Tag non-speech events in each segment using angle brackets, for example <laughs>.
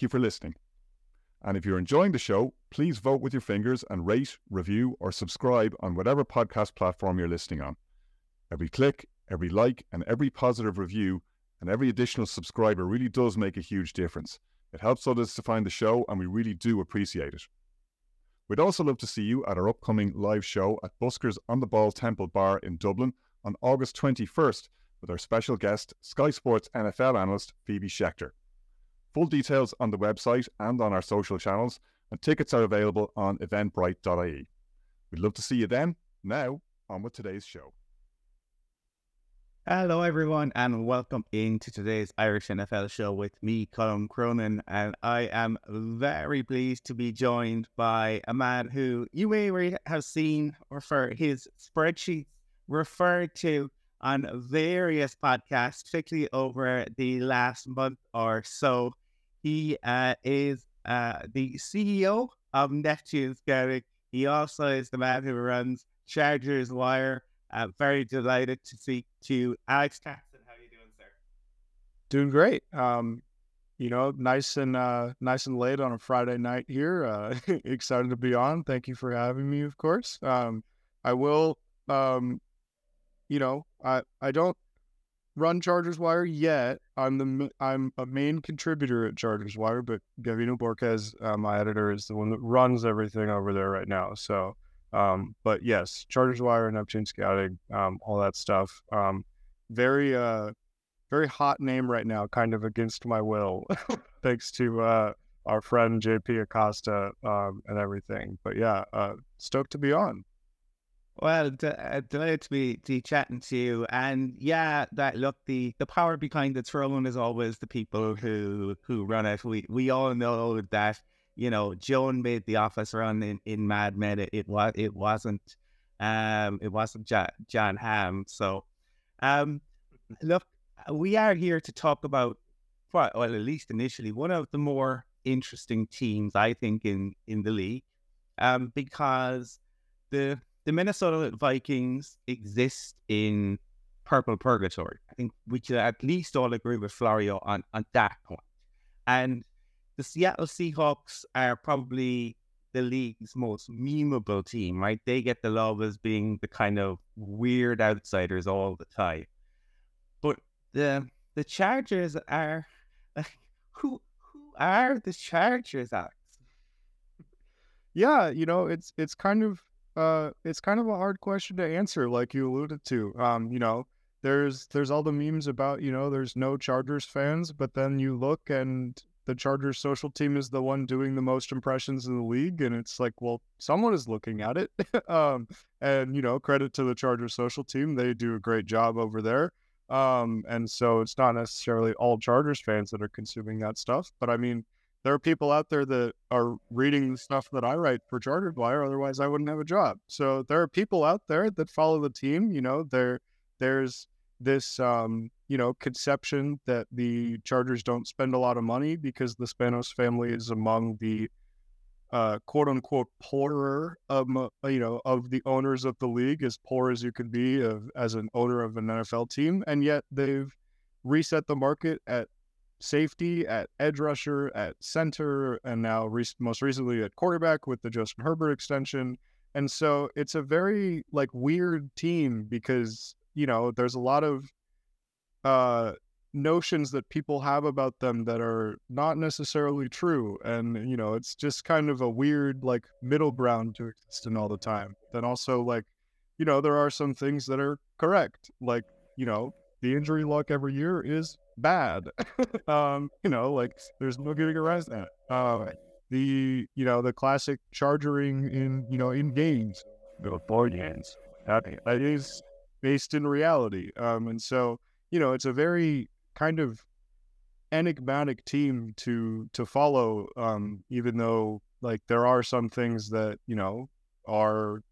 thank you for listening. And if you're enjoying the show, please vote with your fingers and rate, review, or subscribe on whatever podcast platform you're listening on. Every click, every like, and every positive review and every additional subscriber really does make a huge difference. It helps others to find the show, and we really do appreciate it. We'd also love to see you at our upcoming live show at Buskers on the Ball Temple Bar in Dublin on August 21st with our special guest, Sky Sports NFL analyst Phoebe Schechter. Full details on the website and on our social channels, and tickets are available on eventbrite.ie. We'd love to see you then. Now, on with today's show. Hello, everyone, and welcome into today's Irish NFL show with me, Colm Cronin. And I am very pleased to be joined by a man who you may have seen refer his spreadsheets referred to on various podcasts, particularly over the last month or so. He uh, is uh, the CEO of Neptune Scouting. He also is the man who runs Chargers Wire. Uh, very delighted to speak to Alex Katson. How are you doing, sir? Doing great. Um, you know, nice and uh, nice and late on a Friday night here. Uh, <laughs> excited to be on. Thank you for having me. Of course, um, I will. Um, you know, I I don't run Chargers Wire yet. I'm the I'm a main contributor at Chargers Wire, but Gavino Borquez, uh, my editor, is the one that runs everything over there right now. So, um, but yes, Chargers Wire, and Neptune Scouting, um, all that stuff. Um, very uh, very hot name right now, kind of against my will, <laughs> thanks to uh, our friend JP Acosta um, and everything. But yeah, uh, stoked to be on. Well, d- uh, delighted to be, to be chatting to you. And yeah, that look, the, the power behind the throne is always the people who who run it. We we all know that you know Joan made the office run in, in Mad Men. It, it was it wasn't um it wasn't Jon, Hamm. So um look, we are here to talk about well, at least initially one of the more interesting teams I think in in the league, um because the the Minnesota Vikings exist in purple purgatory. I think we could at least all agree with Florio on, on that point. And the Seattle Seahawks are probably the league's most memeable team, right? They get the love as being the kind of weird outsiders all the time. But the the Chargers are like, <laughs> who who are the Chargers, Alex? Yeah, you know, it's it's kind of uh, it's kind of a hard question to answer, like you alluded to. Um, you know, there's there's all the memes about you know there's no Chargers fans, but then you look and the Chargers social team is the one doing the most impressions in the league, and it's like, well, someone is looking at it. <laughs> um, and you know, credit to the Chargers social team, they do a great job over there. Um, and so it's not necessarily all Chargers fans that are consuming that stuff, but I mean, there are people out there that are reading stuff that I write for Chargers Wire. Otherwise, I wouldn't have a job. So there are people out there that follow the team. You know, there there's this um, you know conception that the Chargers don't spend a lot of money because the Spanos family is among the uh, quote unquote poorer of you know of the owners of the league, as poor as you could be of, as an owner of an NFL team, and yet they've reset the market at safety, at edge rusher, at center, and now re- most recently at quarterback with the Justin Herbert extension. And so it's a very like weird team because you know there's a lot of uh, notions that people have about them that are not necessarily true, and you know it's just kind of a weird like middle ground to exist in all the time. Then also like you know there are some things that are correct, like you know the injury luck every year is bad. <laughs> um, you know, like there's no getting around that. Uh, the you know the classic chargering in you know in games, the board games that, that is based in reality. Um, and so you know it's a very kind of enigmatic team to to follow. Um, even though like there are some things that you know are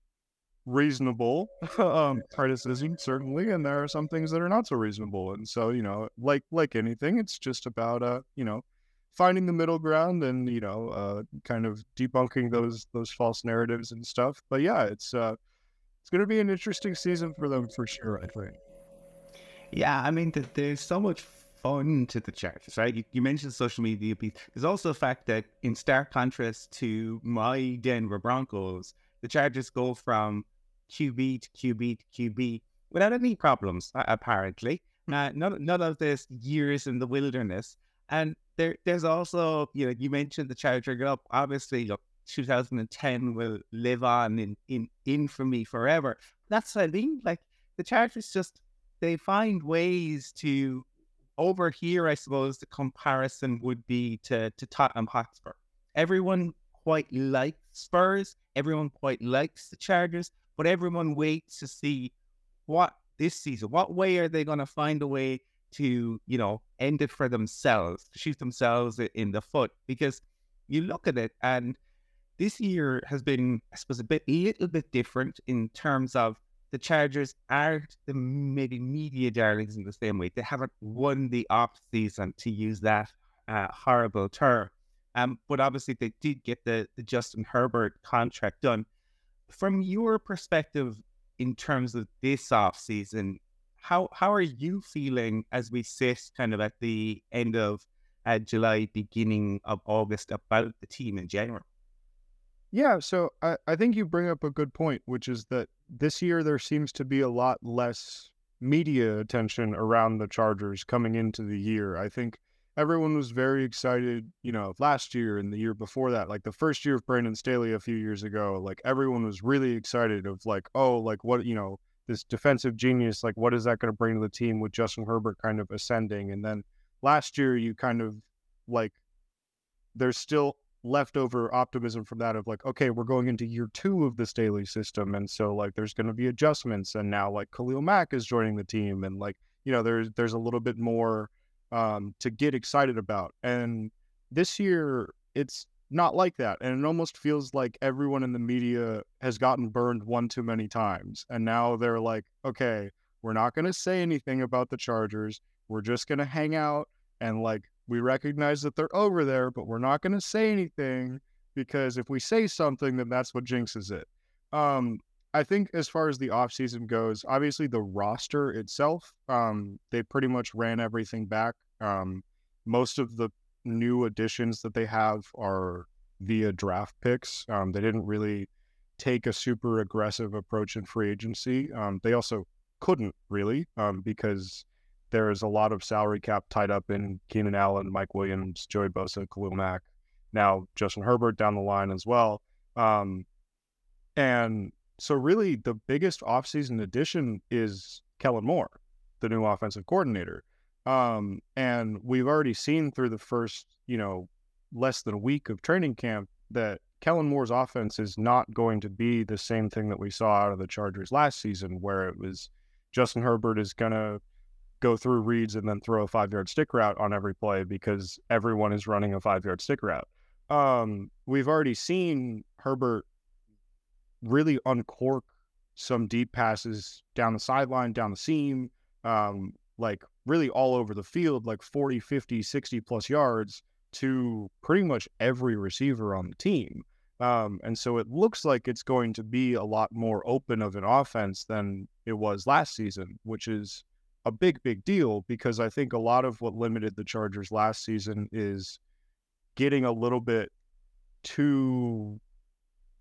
reasonable <laughs> um, <laughs> criticism certainly and there are some things that are not so reasonable and so you know like like anything it's just about uh you know finding the middle ground and you know uh kind of debunking those those false narratives and stuff but yeah it's uh it's going to be an interesting season for them for sure i think yeah i mean there's so much fun to the Chargers, right? You, you mentioned social media piece. There's also a fact that, in stark contrast to my Denver Broncos, the Chargers go from QB to QB to QB without any problems, apparently. Uh, none, none of this years in the wilderness. And there, there's also, you know, you mentioned the Charger up. Obviously, look, 2010 will live on in, in infamy forever. That's what I mean. Like the Chargers just they find ways to over here, I suppose the comparison would be to, to Tottenham Hotspur. Everyone quite likes Spurs, everyone quite likes the Chargers, but everyone waits to see what this season, what way are they going to find a way to, you know, end it for themselves, shoot themselves in the foot? Because you look at it and this year has been, I suppose, a bit, a little bit different in terms of the Chargers aren't the maybe media darlings in the same way. They haven't won the off season, to use that uh, horrible term. Um, but obviously, they did get the, the Justin Herbert contract done. From your perspective, in terms of this off season, how how are you feeling as we sit kind of at the end of uh, July, beginning of August about the team in general? Yeah, so I, I think you bring up a good point, which is that this year there seems to be a lot less media attention around the Chargers coming into the year. I think everyone was very excited, you know, last year and the year before that. Like the first year of Brandon Staley a few years ago, like everyone was really excited of like, oh, like what, you know, this defensive genius, like what is that going to bring to the team with Justin Herbert kind of ascending? And then last year you kind of like there's still leftover optimism from that of like, okay, we're going into year two of this Staley system. And so like there's gonna be adjustments. And now like Khalil Mack is joining the team and like, you know, there's there's a little bit more um to get excited about. And this year it's not like that. And it almost feels like everyone in the media has gotten burned one too many times. And now they're like, okay, we're not gonna say anything about the Chargers. We're just gonna hang out and like we recognize that they're over there, but we're not going to say anything because if we say something, then that's what jinxes it. Um, I think as far as the offseason goes, obviously the roster itself, um, they pretty much ran everything back. Um, most of the new additions that they have are via draft picks. Um, they didn't really take a super aggressive approach in free agency. Um, they also couldn't really um, because there is a lot of salary cap tied up in Keenan Allen, Mike Williams, Joey Bosa, Khalil Mack, now Justin Herbert down the line as well. Um, and so, really, the biggest offseason addition is Kellen Moore, the new offensive coordinator. Um, and we've already seen through the first, you know, less than a week of training camp that Kellen Moore's offense is not going to be the same thing that we saw out of the Chargers last season, where it was Justin Herbert is going to go through reads and then throw a five yard stick route on every play because everyone is running a five yard stick route. Um, we've already seen Herbert really uncork some deep passes down the sideline, down the seam, um, like really all over the field, like 40, 50, 60 plus yards to pretty much every receiver on the team. Um, and so it looks like it's going to be a lot more open of an offense than it was last season, which is a big, big deal because I think a lot of what limited the Chargers last season is getting a little bit too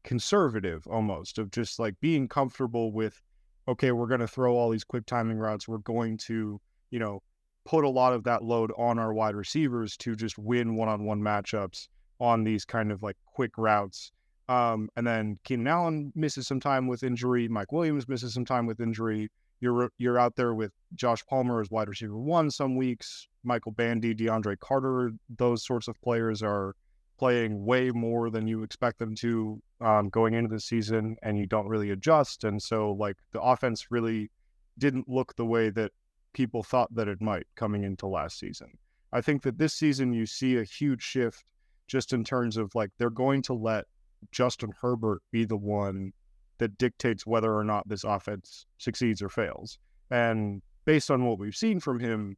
conservative almost of just like being comfortable with, okay, we're going to throw all these quick timing routes. We're going to, you know, put a lot of that load on our wide receivers to just win one on one matchups on these kind of like quick routes. Um, and then Keenan Allen misses some time with injury. Mike Williams misses some time with injury. You're you're out there with Josh Palmer as wide receiver one some weeks. Michael Bandy, DeAndre Carter, those sorts of players are playing way more than you expect them to um, going into the season, and you don't really adjust. And so, like the offense really didn't look the way that people thought that it might coming into last season. I think that this season you see a huge shift just in terms of like they're going to let Justin Herbert be the one that dictates whether or not this offense succeeds or fails. And based on what we've seen from him,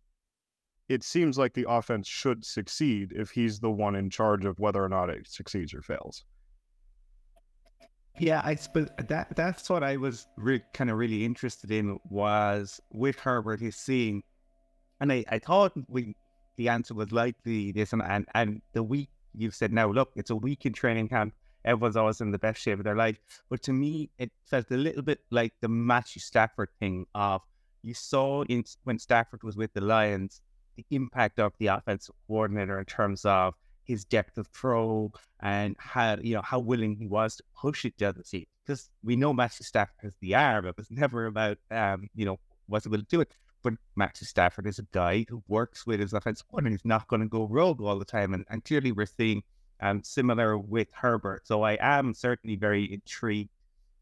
it seems like the offense should succeed if he's the one in charge of whether or not it succeeds or fails. Yeah, I suppose that that's what I was re- kind of really interested in was with Herbert. He's seeing and I, I thought we the answer was likely this and, and and the week you've said now, look, it's a week in training camp. Everyone's always in the best shape of their life. But to me, it felt a little bit like the Matthew Stafford thing of you saw in when Stafford was with the Lions, the impact of the offensive coordinator in terms of his depth of throw and how you know how willing he was to push it down the field. Because we know Matthew Stafford has the arm, it was never about um, you know, was able to do it. But Matthew Stafford is a guy who works with his offensive coordinator. He's not going to go rogue all the time. And, and clearly we're seeing um, similar with Herbert. So I am certainly very intrigued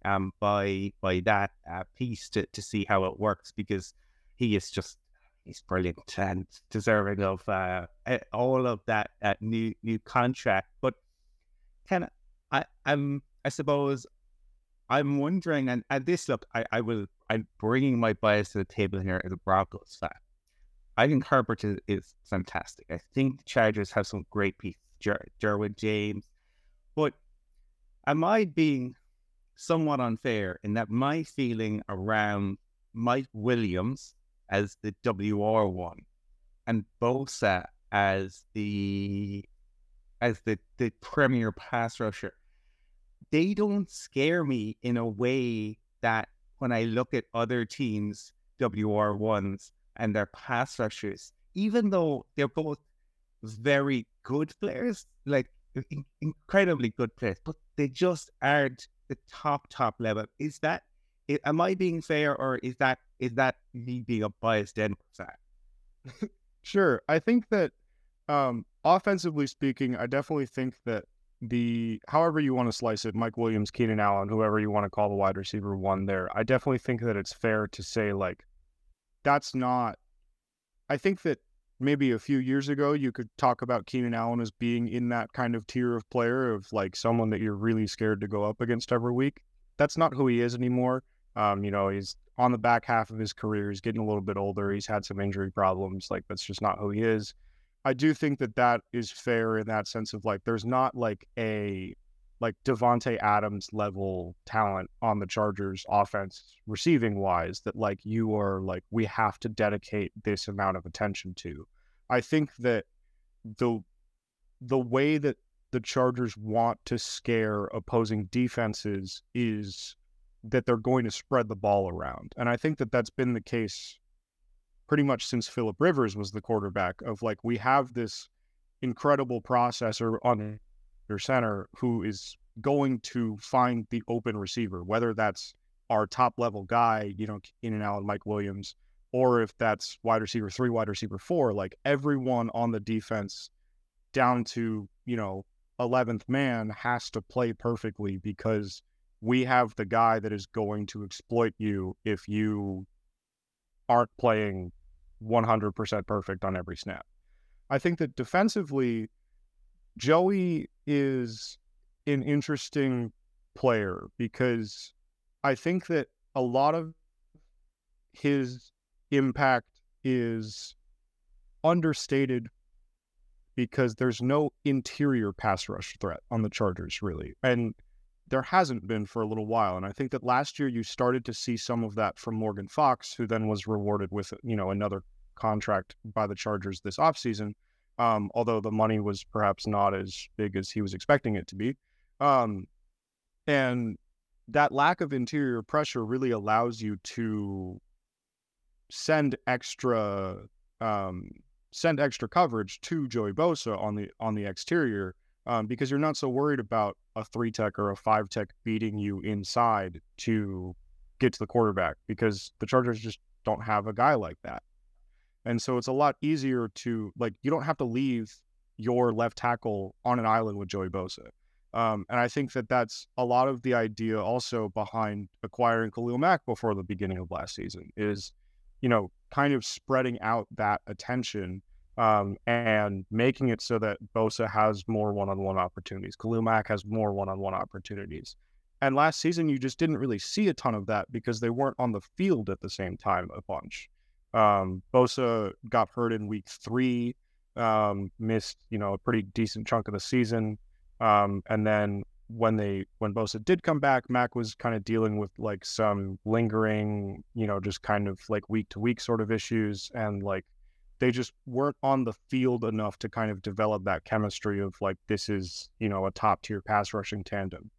um, by by that uh, piece to, to see how it works because he is just he's brilliant and deserving of uh, all of that uh, new new contract. But of, I I'm I suppose I'm wondering, and, and this look, I, I will I'm bringing my bias to the table here as a Broncos fan. I think Herbert is, is fantastic. I think the Chargers have some great pieces, Jer- Derwin James, but am I being somewhat unfair in that my feeling around Mike Williams as the WR one and Bosa as the as the the premier pass rusher, they don't scare me in a way that when I look at other teams WR ones and their pass rushers, even though they're both very good players, like incredibly good players, but they just aren't the top top level. Is that am I being fair, or is that is that me being a biased Denver fan? <laughs> sure, I think that um, offensively speaking, I definitely think that the however you want to slice it, Mike Williams, Keenan Allen, whoever you want to call the wide receiver one there, I definitely think that it's fair to say like that's not. I think that maybe a few years ago you could talk about Keenan Allen as being in that kind of tier of player of like someone that you're really scared to go up against every week. That's not who he is anymore. Um, you know, he's on the back half of his career. He's getting a little bit older. He's had some injury problems. Like that's just not who he is. I do think that that is fair in that sense of like there's not like a like Davante Adams level talent on the Chargers offense receiving wise that like you are like we have to dedicate this amount of attention to. I think that the the way that the Chargers want to scare opposing defenses is that they're going to spread the ball around. And I think that that's been the case pretty much since Philip Rivers was the quarterback of like we have this incredible processor on your center who is going to find the open receiver, whether that's our top level guy, you know, Keenan Allen, Mike Williams, or if that's wide receiver three, wide receiver four, like everyone on the defense down to, you know, 11th man has to play perfectly because we have the guy that is going to exploit you if you aren't playing 100% perfect on every snap. I think that defensively, Joey is an interesting player because I think that a lot of his impact is understated because there's no interior pass rush threat on the Chargers, really. And there hasn't been for a little while. And I think that last year you started to see some of that from Morgan Fox, who then was rewarded with, you know, another contract by the Chargers this offseason. Um, although the money was perhaps not as big as he was expecting it to be. Um, and that lack of interior pressure really allows you to send extra um, send extra coverage to Joey Bosa on the on the exterior um, because you're not so worried about a three tech or a five tech beating you inside to get to the quarterback because the Chargers just don't have a guy like that. And so it's a lot easier to like you don't have to leave your left tackle on an island with Joey Bosa. Um, and I think that that's a lot of the idea also behind acquiring Khalil Mack before the beginning of last season is, you know, kind of spreading out that attention um, and making it so that Bosa has more one-on-one opportunities. Khalil Mack has more one-on-one opportunities. And last season, you just didn't really see a ton of that because they weren't on the field at the same time a bunch. Um, Bosa got hurt in week three, um, missed you know a pretty decent chunk of the season, um, and then when they when Bosa did come back, Mack was kind of dealing with like some lingering, you know, just kind of like week to week sort of issues, and like they just weren't on the field enough to kind of develop that chemistry of like this is you know a top tier pass rushing tandem.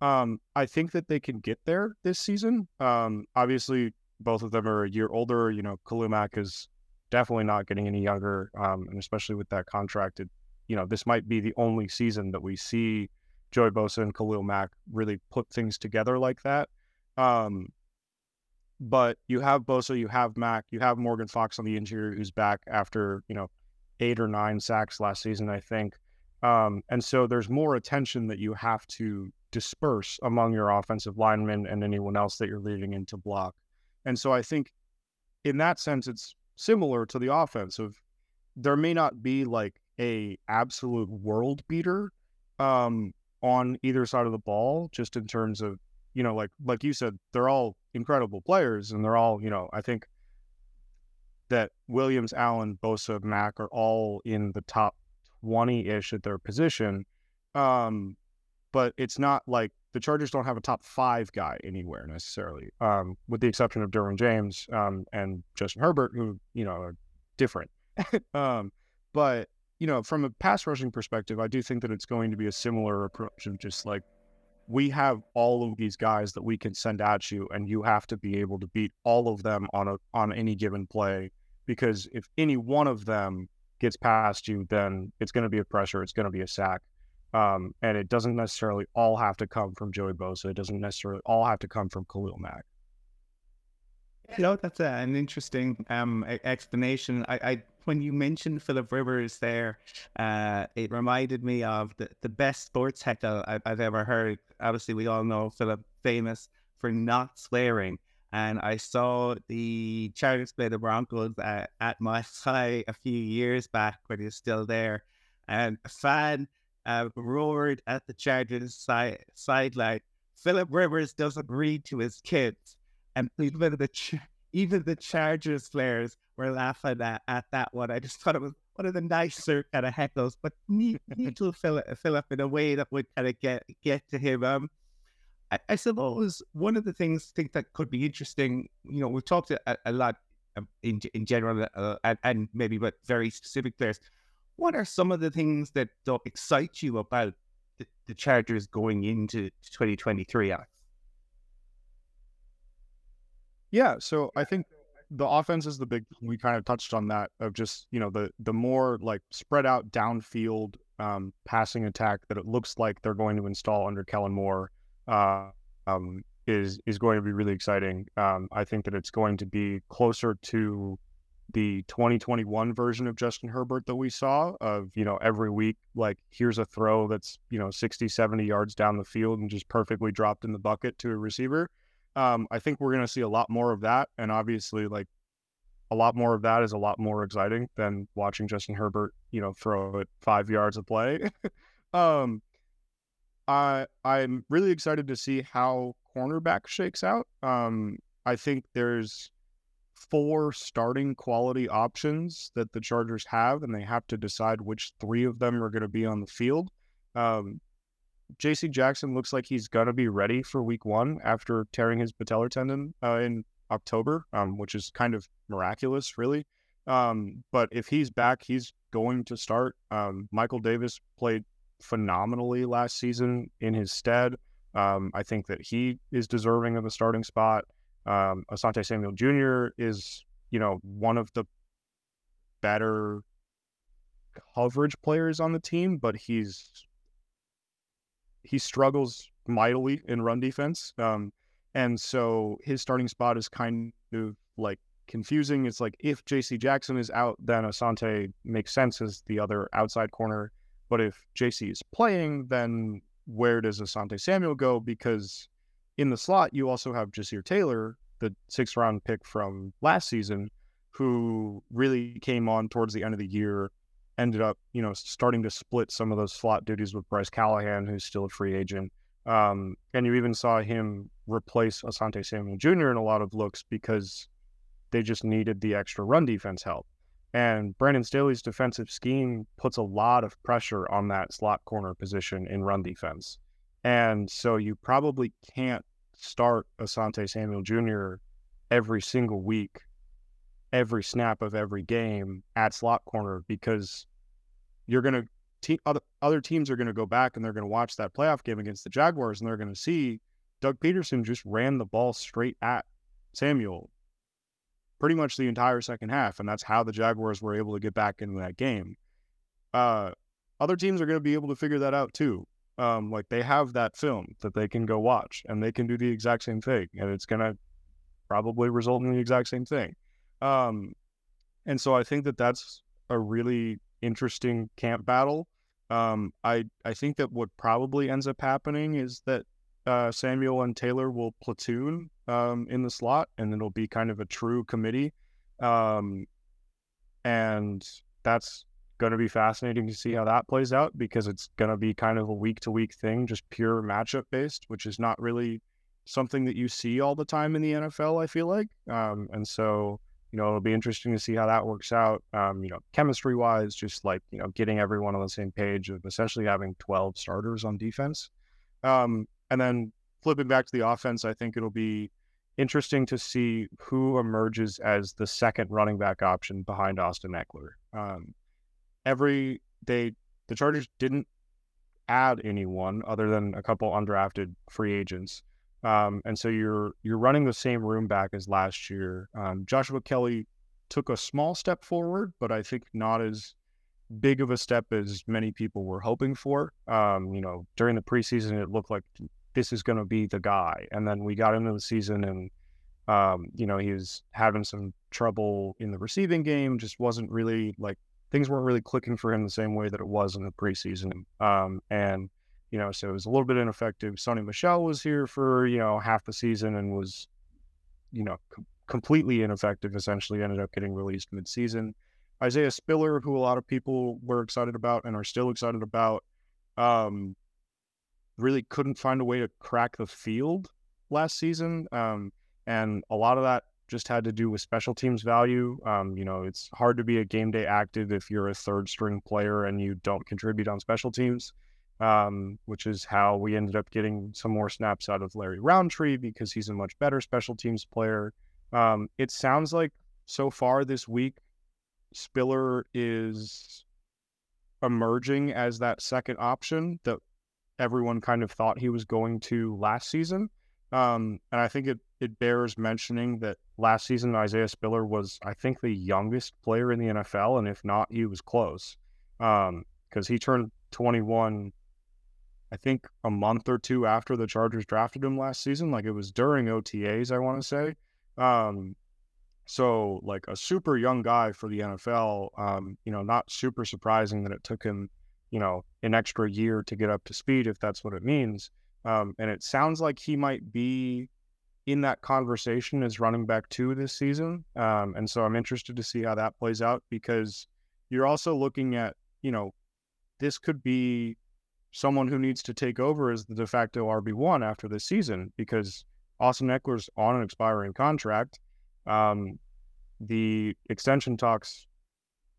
Um, I think that they can get there this season. Um, obviously, both of them are a year older. You know, Khalil Mack is definitely not getting any younger, um, and especially with that contract, it, you know, this might be the only season that we see Joey Bosa and Khalil Mack really put things together like that. Um, but you have Bosa, you have Mack, you have Morgan Fox on the interior who's back after, you know, eight or nine sacks last season, I think. Um, and so there's more attention that you have to disperse among your offensive linemen and anyone else that you're leading into block. And so I think in that sense, it's similar to the offensive. There may not be like a absolute world beater um, on either side of the ball, just in terms of you know, like like you said, they're all incredible players, and they're all you know. I think that Williams, Allen, Bosa, Mack are all in the top twenty ish at their position. Um, but it's not like the Chargers don't have a top five guy anywhere necessarily, um, with the exception of Derwin James um, and Justin Herbert, who you know are different. <laughs> um, but you know, from a pass rushing perspective, I do think that it's going to be a similar approach of just like we have all of these guys that we can send at you, and you have to be able to beat all of them on a on any given play. Because if any one of them gets past you, then it's going to be a pressure, it's going to be a sack, um, and it doesn't necessarily all have to come from Joey Bosa. It doesn't necessarily all have to come from Khalil Mack. You know, that's a, an interesting um, explanation. I, I, when you mentioned Philip Rivers there, uh, it reminded me of the, the best sports heckle I, have ever heard. Obviously, we all know Philip famous for not swearing. And I saw the Chargers play the Broncos at, at my <laughs> high a few years back when he was still there. And a fan uh, roared at the Chargers side, sideline. Philip Rivers doesn't read to his kids and even the even the Chargers players were laughing at, at that one. I just thought it was one of the nicer kind of heckles, but neat, neat to Philip, Philip in a way that would kind of get get to him. Um, I, I, suppose one of the things I think that could be interesting. You know, we've talked a, a lot um, in in general uh, and, and, maybe but very specific players. What are some of the things that don't excite you about the, the Chargers going into 2023? Alex? Yeah, so I think the offense is the big. We kind of touched on that of just you know the the more like spread out downfield um, passing attack that it looks like they're going to install under Kellen Moore uh, um, is is going to be really exciting. Um, I think that it's going to be closer to the 2021 version of Justin Herbert that we saw of, you know, every week, like here's a throw that's, you know, 60, 70 yards down the field and just perfectly dropped in the bucket to a receiver. Um, I think we're going to see a lot more of that. And obviously, like a lot more of that is a lot more exciting than watching Justin Herbert, you know, throw it five yards of play. <laughs> um, I I'm really excited to see how cornerback shakes out. Um, I think there's four starting quality options that the Chargers have, and they have to decide which three of them are going to be on the field. Um, J.C. Jackson looks like he's gonna be ready for Week One after tearing his patellar tendon uh, in October, um, which is kind of miraculous, really. Um, but if he's back, he's going to start. Um, Michael Davis played phenomenally last season in his stead. Um, I think that he is deserving of a starting spot. Um, Asante Samuel Jr. is, you know, one of the better coverage players on the team, but he's he struggles mightily in run defense. Um, and so his starting spot is kind of like confusing. It's like if JC Jackson is out, then Asante makes sense as the other outside corner. But if JC is playing, then where does Asante Samuel go? Because in the slot, you also have Ja'Sir Taylor, the sixth round pick from last season, who really came on towards the end of the year ended up, you know, starting to split some of those slot duties with Bryce Callahan, who's still a free agent. Um, and you even saw him replace Asante Samuel Jr. in a lot of looks because they just needed the extra run defense help. And Brandon Staley's defensive scheme puts a lot of pressure on that slot corner position in run defense. And so you probably can't start Asante Samuel Jr. every single week every snap of every game at slot corner because you're going to te- other, other teams are going to go back and they're going to watch that playoff game against the Jaguars and they're going to see Doug Pederson just ran the ball straight at Samuel pretty much the entire second half and that's how the Jaguars were able to get back into that game. Uh, other teams are going to be able to figure that out too. Um, like they have that film that they can go watch and they can do the exact same thing and it's going to probably result in the exact same thing. Um, and so I think that that's a really interesting camp battle. Um, I I think that what probably ends up happening is that uh, Samuel and Taylor will platoon um, in the slot, and it'll be kind of a true committee. Um, and that's going to be fascinating to see how that plays out because it's going to be kind of a week to week thing, just pure matchup based, which is not really something that you see all the time in the NFL. I feel like, um, and so you know it'll be interesting to see how that works out. Um, you know, chemistry wise, just like you know getting everyone on the same page of essentially having twelve starters on defense, um, and then flipping back to the offense, I think it'll be interesting to see who emerges as the second running back option behind Austin Ekeler. Um, every they the Chargers didn't add anyone other than a couple undrafted free agents. Um, and so you're you're running the same room back as last year. Um, Joshua Kelly took a small step forward, but I think not as big of a step as many people were hoping for. Um, you know, during the preseason, it looked like this is going to be the guy, and then we got into the season, and um, you know, he was having some trouble in the receiving game. Just wasn't really like things weren't really clicking for him the same way that it was in the preseason. Um, and you know, so it was a little bit ineffective. Sony Michel was here for you know half the season and was, you know, com- completely ineffective. Essentially, ended up getting released mid-season. Isaiah Spiller, who a lot of people were excited about and are still excited about, um, really couldn't find a way to crack the field last season. Um, and a lot of that just had to do with special teams value. Um, you know, it's hard to be a game day active if you're a third string player and you don't contribute on special teams, um, which is how we ended up getting some more snaps out of Larry Rountree because he's a much better special teams player. Um, it sounds like so far this week, Spiller is emerging as that second option that everyone kind of thought he was going to last season. Um, and I think it it bears mentioning that last season Isaiah Spiller was, I think, the youngest player in the NFL, and if not, he was close because um, he turned 21. I think a month or two after the Chargers drafted him last season, like it was during OTAs, I want to say. Um, so, like a super young guy for the NFL. Um, you know, not super surprising that it took him, you know, an extra year to get up to speed, if that's what it means. Um, and it sounds like he might be in that conversation as running back two this season. Um, and so I'm interested to see how that plays out because you're also looking at, you know, this could be someone who needs to take over as the de facto RB1 after this season because Austin Ekeler's on an expiring contract. Um, the extension talks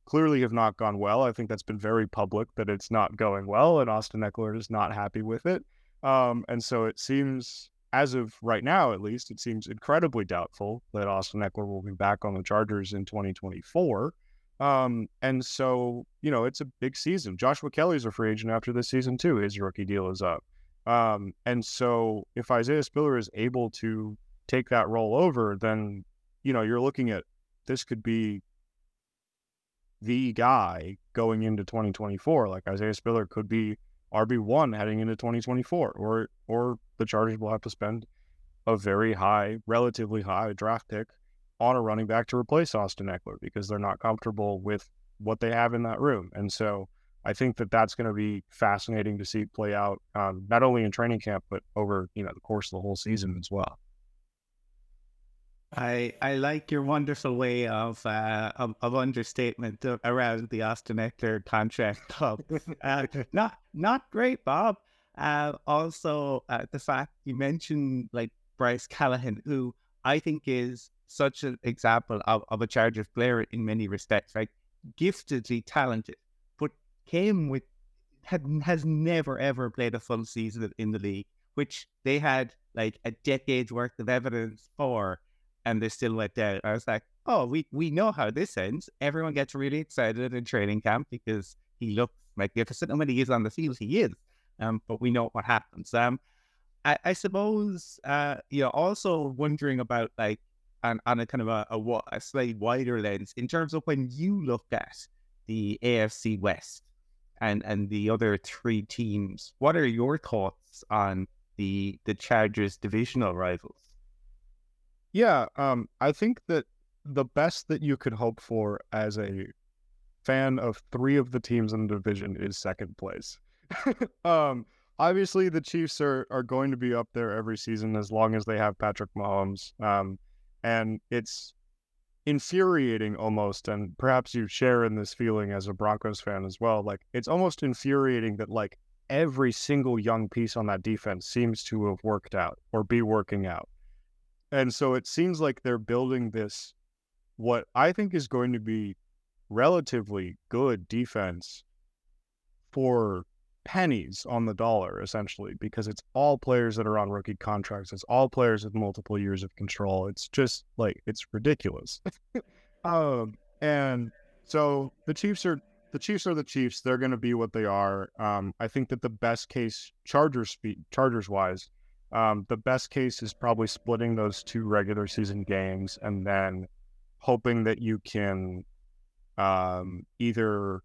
clearly have not gone well. I think that's been very public that it's not going well, and Austin Ekeler is not happy with it. Um, and so it seems, as of right now at least, it seems incredibly doubtful that Austin Ekeler will be back on the Chargers in 2024. Um, and so, you know, it's a big season. Joshua Kelly's a free agent after this season, too. His rookie deal is up. Um, and so if Isaiah Spiller is able to take that role over, then, you know, you're looking at this could be the guy going into 2024. Like Isaiah Spiller could be RB one heading into 2024, or or the Chargers will have to spend a very high, relatively high draft pick on a running back to replace Austin Ekeler because they're not comfortable with what they have in that room. And so I think that that's going to be fascinating to see play out, um, not only in training camp but over you know the course of the whole season as well. I I like your wonderful way of uh, of, of understatement around the Austin Ekeler contract <laughs> club. uh, not not great, Bob. Uh, also, uh, the fact you mentioned like Bryce Callahan, who I think is such an example of, of a Chargers player in many respects, right? Giftedly talented, but came with had has never ever played a full season in the league, which they had like a decade's worth of evidence for and they still went down. I was like, oh, we, we know how this ends. Everyone gets really excited in training camp because he looks magnificent. And when he is on the field, he is. Um, but we know what happens. Um, I, I suppose, uh, you know, also wondering about like on, on a kind of a, a, a slightly wider lens in terms of when you look at the AFC West and and the other three teams, what are your thoughts on the the Chargers divisional rivals? Yeah, um, I think that the best that you could hope for as a fan of three of the teams in the division is second place. <laughs> um, obviously, the Chiefs are are going to be up there every season as long as they have Patrick Mahomes. Um, and it's infuriating almost and perhaps you share in this feeling as a Broncos fan as well like it's almost infuriating that like every single young piece on that defense seems to have worked out or be working out. And so it seems like they're building this what I think is going to be relatively good defense for pennies on the dollar essentially because it's all players that are on rookie contracts it's all players with multiple years of control it's just like it's ridiculous. Um and so the chiefs are the chiefs are the chiefs they're going to be what they are um i think that the best case chargers chargers wise um the best case is probably splitting those two regular season games and then hoping that you can um either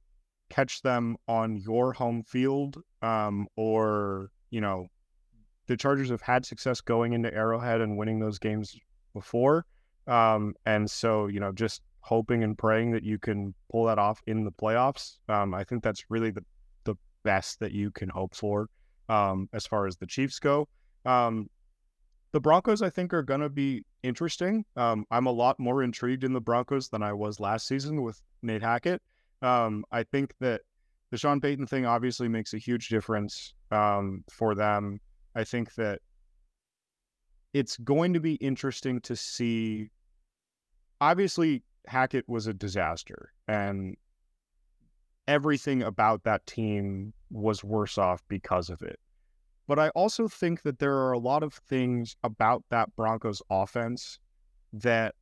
catch them on your home field um, or you know the chargers have had success going into arrowhead and winning those games before um, and so you know just hoping and praying that you can pull that off in the playoffs um, i think that's really the, the best that you can hope for um, as far as the chiefs go. Um, the broncos i think are going to be interesting. Um, i'm a lot more intrigued in the broncos than i was last season with nate hackett um, I think that the Sean Payton thing obviously makes a huge difference um, for them. I think that it's going to be interesting to see. Obviously, Hackett was a disaster, and everything about that team was worse off because of it. But I also think that there are a lot of things about that Broncos offense that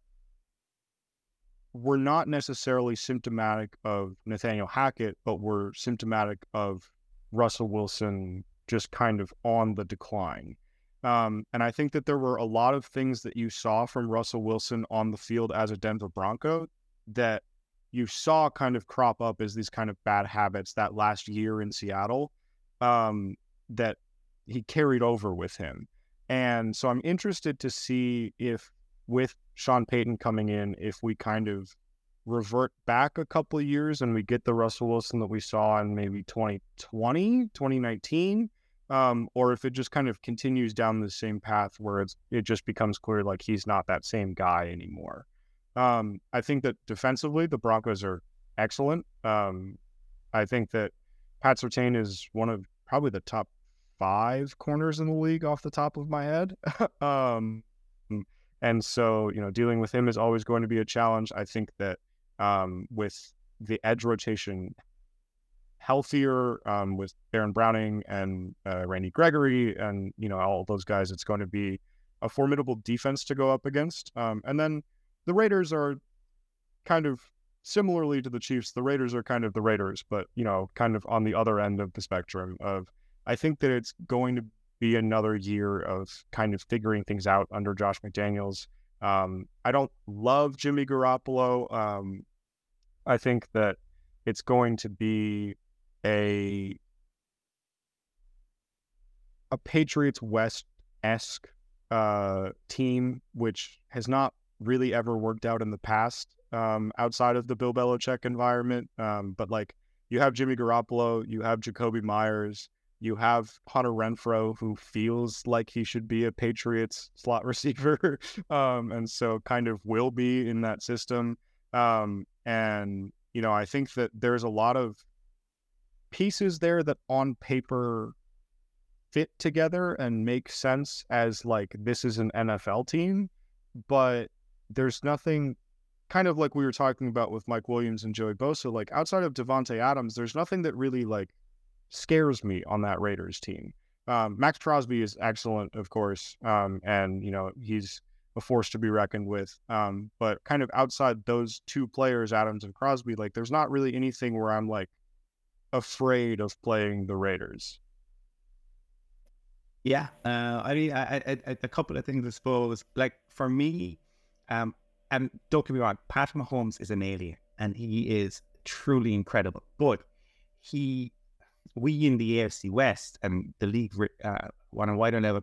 were not necessarily symptomatic of Nathaniel Hackett, but were symptomatic of Russell Wilson just kind of on the decline. Um, and I think that there were a lot of things that you saw from Russell Wilson on the field as a Denver Bronco that you saw kind of crop up as these kind of bad habits that last year in Seattle um, that he carried over with him. And so I'm interested to see if with Sean Payton coming in, if we kind of revert back a couple of years and we get the Russell Wilson that we saw in maybe 2020, 2019, um, or if it just kind of continues down the same path where it's it just becomes clear like he's not that same guy anymore. Um, I think that defensively the Broncos are excellent. Um, I think that Pat Surtain is one of probably the top five corners in the league off the top of my head. <laughs> um, and so, you know, dealing with him is always going to be a challenge. I think that um, with the edge rotation healthier, um, with Baron Browning and uh, Randy Gregory and, you know, all those guys, it's going to be a formidable defense to go up against. Um, and then the Raiders are kind of similarly to the Chiefs. The Raiders are kind of the Raiders, but, you know, kind of on the other end of the spectrum of, I think that it's going to be another year of kind of figuring things out under Josh McDaniels. Um, I don't love Jimmy Garoppolo. Um, I think that it's going to be a a Patriots West esque uh, team, which has not really ever worked out in the past um, outside of the Bill Belichick environment. Um, but like you have Jimmy Garoppolo, you have Jakobi Meyers, you have Hunter Renfrow, who feels like he should be a Patriots slot <laughs> receiver, um, and so kind of will be in that system. Um, and you know, I think that there's a lot of pieces there that on paper fit together and make sense as like this is an NFL team, but there's nothing kind of like we were talking about with Mike Williams and Joey Bosa, like outside of Davante Adams, there's nothing that really like scares me on that Raiders team. Um, Maxx Crosby is excellent, of course, um, and you know he's a force to be reckoned with. Um, but kind of outside those two players, Adams and Crosby, like there's not really anything where I'm like afraid of playing the Raiders. Yeah, uh, I mean, I, I, I, a couple of things I suppose. Like for me, um, and don't get me wrong, Patrick Mahomes is an alien, and he is truly incredible. But he, we in the AFC West and the league uh, one on a wider level,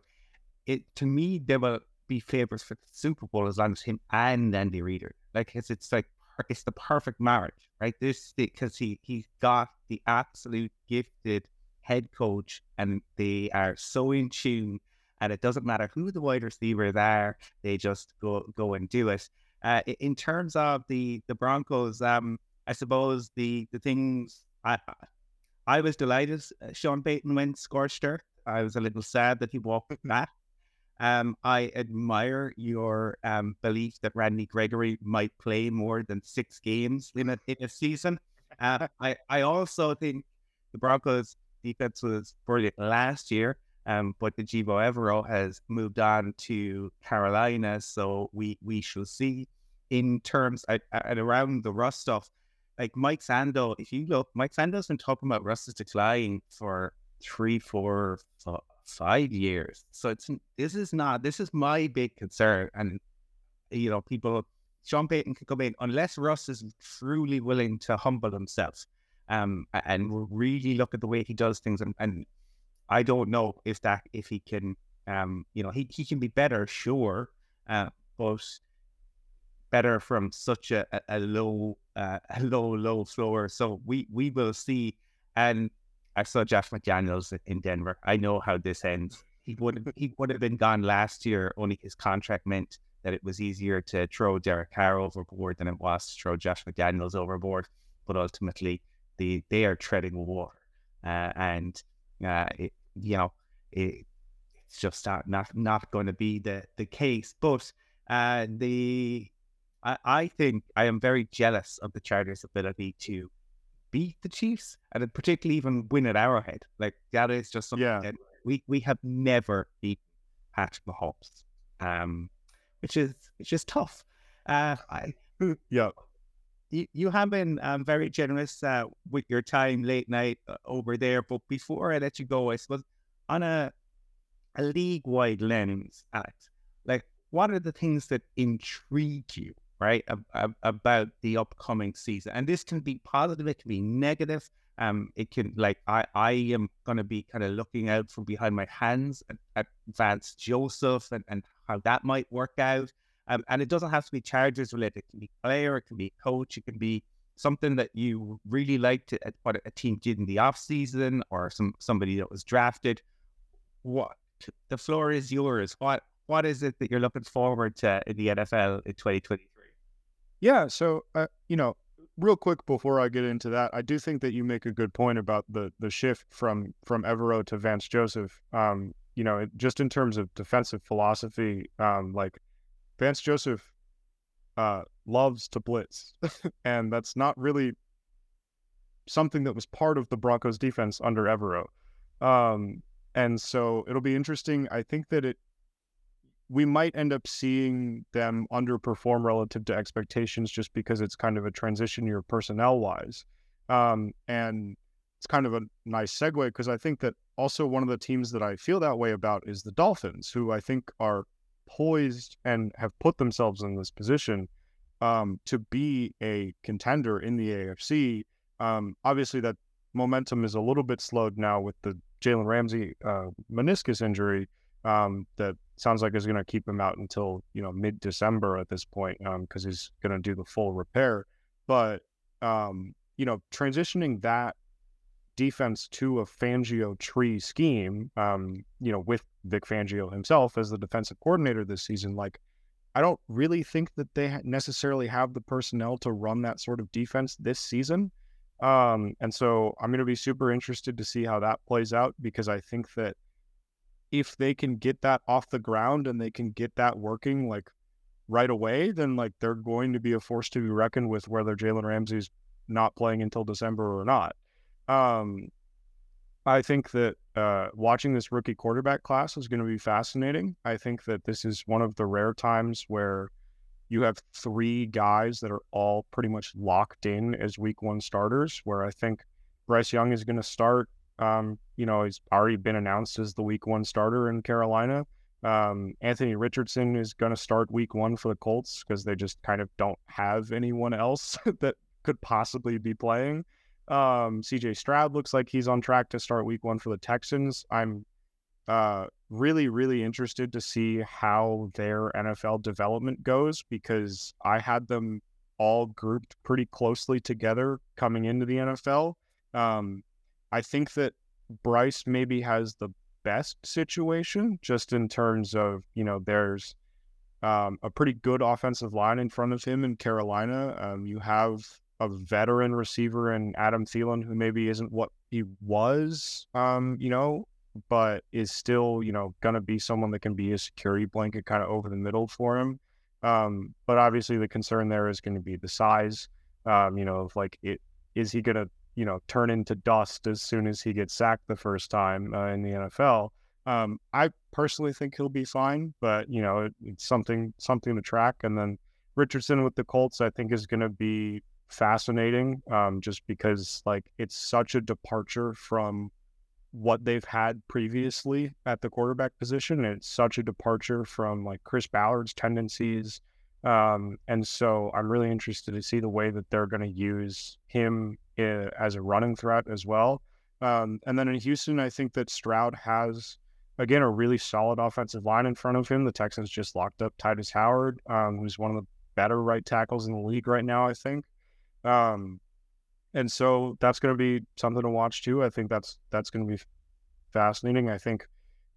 it to me they will be favorites for the Super Bowl as long as him and Andy Reid. Like it's it's like it's the perfect marriage, right? This because he he he's got the absolute gifted head coach, and they are so in tune. And it doesn't matter who the wide receivers are; they just go go and do it. Uh, in terms of the the Broncos, um, I suppose the the things I I was delighted uh, Sean Payton went scorched earth. I was a little sad that he walked back. Um, I admire your um, belief that Randy Gregory might play more than six games in a, in a season. Uh, I, I also think the Broncos defense was brilliant last year, um, but the Ejiro Evero has moved on to Carolina, so we we shall see. In terms at, at around the Russ stuff, like Mike Sando, if you look, Mike Sando's been talking about Russ's decline for three, four, five years. So it's this is not this is my big concern, and you know people. Sean Payton can come in unless Russ is truly willing to humble himself um, and really look at the way he does things. And, and I don't know if that if he can, um, you know, he, he can be better, sure, uh, but better from such a, a low uh, <laughs> a low low floor. So we we will see. And I saw Josh McDaniels in Denver. I know how this ends. He would he would have been gone last year. Only his contract meant that it was easier to throw Derek Carr overboard than it was to throw Josh McDaniels overboard. But ultimately, they they are treading water, uh, and uh, it, you know it, it's just not not, not going to be the the case. But uh, the I, I think I am very jealous of the Chargers' ability to beat the Chiefs and particularly even win at Arrowhead. Like that is just something yeah. that we we have never beaten Patrick Mahomes, um, which is which is tough. Uh, I <laughs> yeah you, you have been um, very generous uh, with your time late night uh, over there. But before I let you go, I suppose on a a league wide lens, Alex, like what are the things that intrigue you, right, ab- ab- about the upcoming season? And this can be positive, it can be negative. Um, it can like I I am gonna be kind of looking out from behind my hands at, at Vance Joseph and, and how that might work out. Um, and it doesn't have to be Chargers related. It can be player, it can be coach, it can be something that you really liked at what a team did in the off season or some somebody that was drafted. What the floor is yours. What what is it that you're looking forward to in the NFL in 2023? Yeah, so uh, you know, real quick before I get into that, I do think that you make a good point about the the shift from from Evero to Vance Joseph. Um, you know, just in terms of defensive philosophy, um, like Vance Joseph uh, loves to blitz, <laughs> and that's not really something that was part of the Broncos defense under Evero. Um, and so it'll be interesting. I think that it we might end up seeing them underperform relative to expectations just because it's kind of a transition year personnel wise. Um, and it's kind of a nice segue because I think that also one of the teams that I feel that way about is the Dolphins, who I think are poised and have put themselves in this position um, to be a contender in the AFC. Um, obviously, that momentum is a little bit slowed now with the Jalen Ramsey uh, meniscus injury um, that sounds like is going to keep him out until you know mid December at this point because um, he's going to do the full repair. But um, you know, transitioning that defense to a Fangio tree scheme, um, you know, with Vic Fangio himself as the defensive coordinator this season, like I don't really think that they necessarily have the personnel to run that sort of defense this season. Um, and so I'm going to be super interested to see how that plays out because I think that if they can get that off the ground and they can get that working like right away, then like they're going to be a force to be reckoned with whether Jalen Ramsey's not playing until December or not. Um, I think that uh, watching this rookie quarterback class is going to be fascinating. I think that this is one of the rare times where you have three guys that are all pretty much locked in as week one starters, where I think Bryce Young is going to start. Um, you know, he's already been announced as the week one starter in Carolina. Um, Anthony Richardson is going to start week one for the Colts because they just kind of don't have anyone else <laughs> that could possibly be playing. Um, CJ Stroud looks like he's on track to start week one for the Texans. I'm uh, really, really interested to see how their NFL development goes because I had them all grouped pretty closely together coming into the NFL. Um, I think that Bryce maybe has the best situation just in terms of, you know, there's um, a pretty good offensive line in front of him in Carolina. Um, you have a veteran receiver in Adam Thielen who maybe isn't what he was, um, you know, but is still, you know, going to be someone that can be a security blanket kind of over the middle for him. Um, but obviously the concern there is going to be the size, um, you know, of like it, is he going to you know turn into dust as soon as he gets sacked the first time uh, in the NFL. Um, I personally think he'll be fine, but you know it, it's something something to track. And then Richardson with the Colts, I think, is going to be fascinating, um, just because like it's such a departure from what they've had previously at the quarterback position, and it's such a departure from like Chris Ballard's tendencies. Um, and so I'm really interested to see the way that they're going to use him as a running threat as well. Um, and then in Houston, I think that Stroud has again a really solid offensive line in front of him. The Texans just locked up Tytus Howard, um, who's one of the better right tackles in the league right now, I think. Um, and so that's going to be something to watch too. I think that's that's going to be fascinating. I think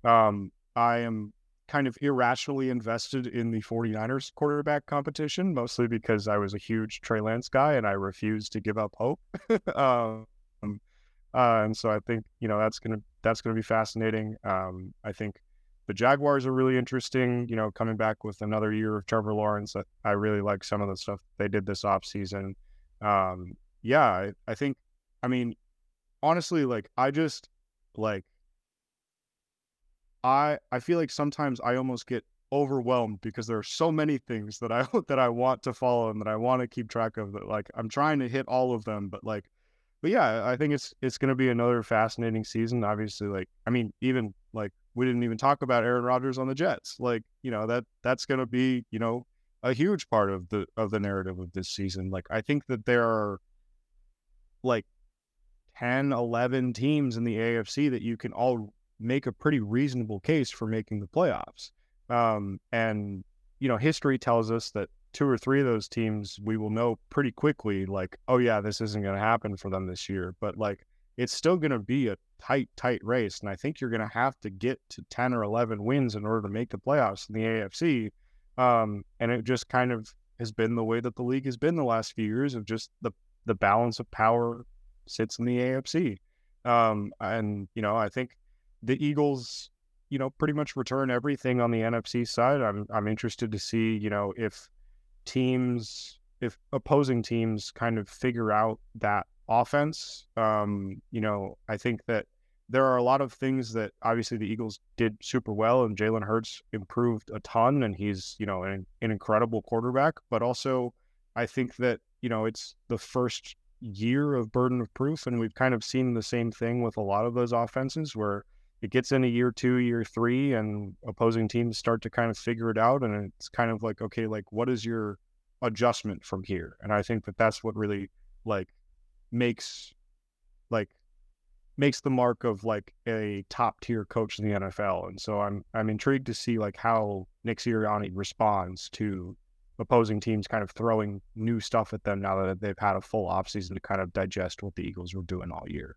um, I am kind of irrationally invested in the 49ers quarterback competition, mostly because I was a huge Trey Lance guy and I refused to give up hope. <laughs> um, uh, and so I think, you know, that's going to, that's to be fascinating. Um, I think the Jaguars are really interesting, you know, coming back with another year of Trevor Lawrence. I, I really like some of the stuff they did this off season. Um, yeah, I, I think, I mean, honestly, like I just like I I feel like sometimes I almost get overwhelmed because there are so many things that I <laughs> that I want to follow and that I want to keep track of that like I'm trying to hit all of them but like but yeah I think it's it's going to be another fascinating season obviously like I mean even like we didn't even talk about Aaron Rodgers on the Jets like you know that that's going to be you know a huge part of the of the narrative of this season like I think that there are like 10 11 teams in the AFC that you can all make a pretty reasonable case for making the playoffs. Um, and you know, history tells us that two or three of those teams we will know pretty quickly, like, oh yeah, this isn't going to happen for them this year. But like, it's still going to be a tight, tight race, and I think you're going to have to get to ten or eleven wins in order to make the playoffs in the AFC. Um, and it just kind of has been the way that the league has been the last few years of just the the balance of power sits in the AFC. Um, and you know, I think the Eagles, you know, pretty much return everything on the NFC side. I'm I'm interested to see, you know, if teams, if opposing teams kind of figure out that offense. Um, you know, I think that there are a lot of things that obviously the Eagles did super well, and Jalen Hurts improved a ton, and he's you know an, an incredible quarterback. But also, I think that you know it's the first year of burden of proof, and we've kind of seen the same thing with a lot of those offenses where it gets into year two, year three, and opposing teams start to kind of figure it out. And it's kind of like, okay, like what is your adjustment from here? And I think that that's what really like makes like makes the mark of like a top tier coach in the NFL. And so I'm I'm intrigued to see like how Nick Sirianni responds to opposing teams kind of throwing new stuff at them now that they've had a full offseason to kind of digest what the Eagles were doing all year.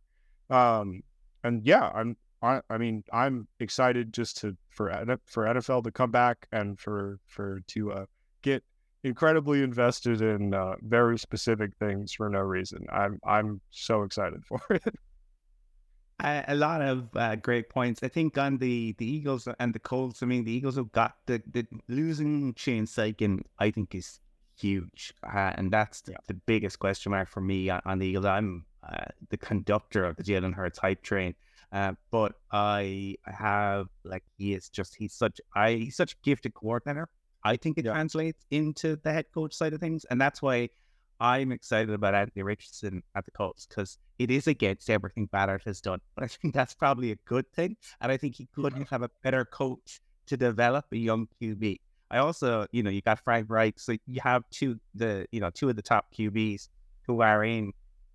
Um, and yeah, I'm I, I mean, I'm excited just to for for NFL to come back and for for to uh, get incredibly invested in uh, very specific things for no reason. I'm I'm so excited <laughs> for it. A, a lot of uh, great points. I think on the the Eagles and the Colts. I mean, the Eagles have got the the losing Shane Steichen. I think is huge, uh, and that's the, yeah. the, biggest question mark for me on, on the Eagles. I'm uh, the conductor of the Jalen Hurts hype train. Uh, but I have like he is just he's such I he's such a gifted coordinator. I think it Yeah. translates into the head coach side of things, and that's why I'm excited about Anthony Richardson at the Colts because it is against everything Ballard has done. But I think that's probably a good thing, and I think he couldn't have a better coach to develop a young QB. I also, you know, you got Frank Reich, so you have two the you know two of the top QBs who are in,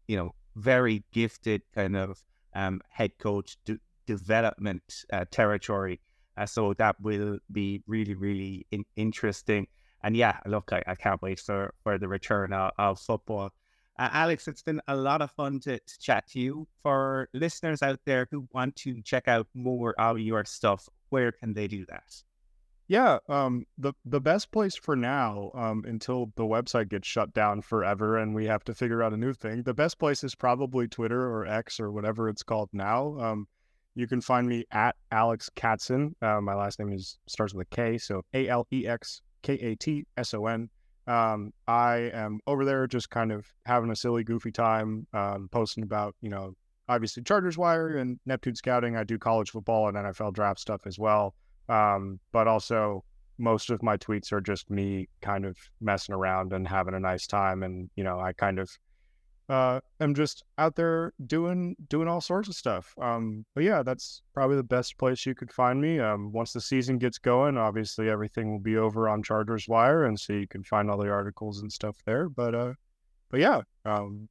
you know, very gifted kind of um, head coach de- development uh, territory. Uh, so that will be really, really in- interesting. And yeah, look, I, I can't wait for, for the return of, of football. Uh, Alex, it's been a lot of fun to, to chat to you. For listeners out there who want to check out more of your stuff, where can they do that? Yeah, um, the the best place for now, um, until the website gets shut down forever and we have to figure out a new thing. The best place is probably Twitter or X or whatever it's called now. Um, you can find me at Alex Katson. Uh, my last name is starts with a K, so A L E X K A T S O N. Um, I am over there just kind of having a silly, goofy time, um, posting about you know obviously Chargers Wire and Neptune Scouting. I do college football and NFL draft stuff as well. Um, but also most of my tweets are just me kind of messing around and having a nice time. And, you know, I kind of uh am just out there doing doing all sorts of stuff. Um, but yeah, that's probably the best place you could find me. Um, once the season gets going, obviously everything will be over on Chargers Wire, and so you can find all the articles and stuff there. But uh, but yeah, um,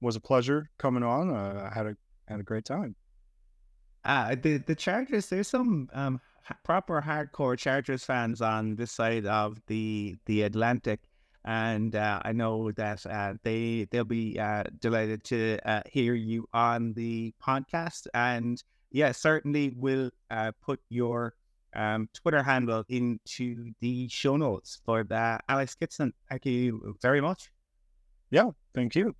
was a pleasure coming on. Uh, I had a had a great time. Uh, the the Chargers. There's some um proper hardcore Chargers fans on this side of the the Atlantic, and uh, I know that uh, they they'll be uh, delighted to uh, hear you on the podcast. And yeah, certainly we'll uh, put your um, Twitter handle into the show notes for that. Alex Katson, thank you very much. Yeah, thank you.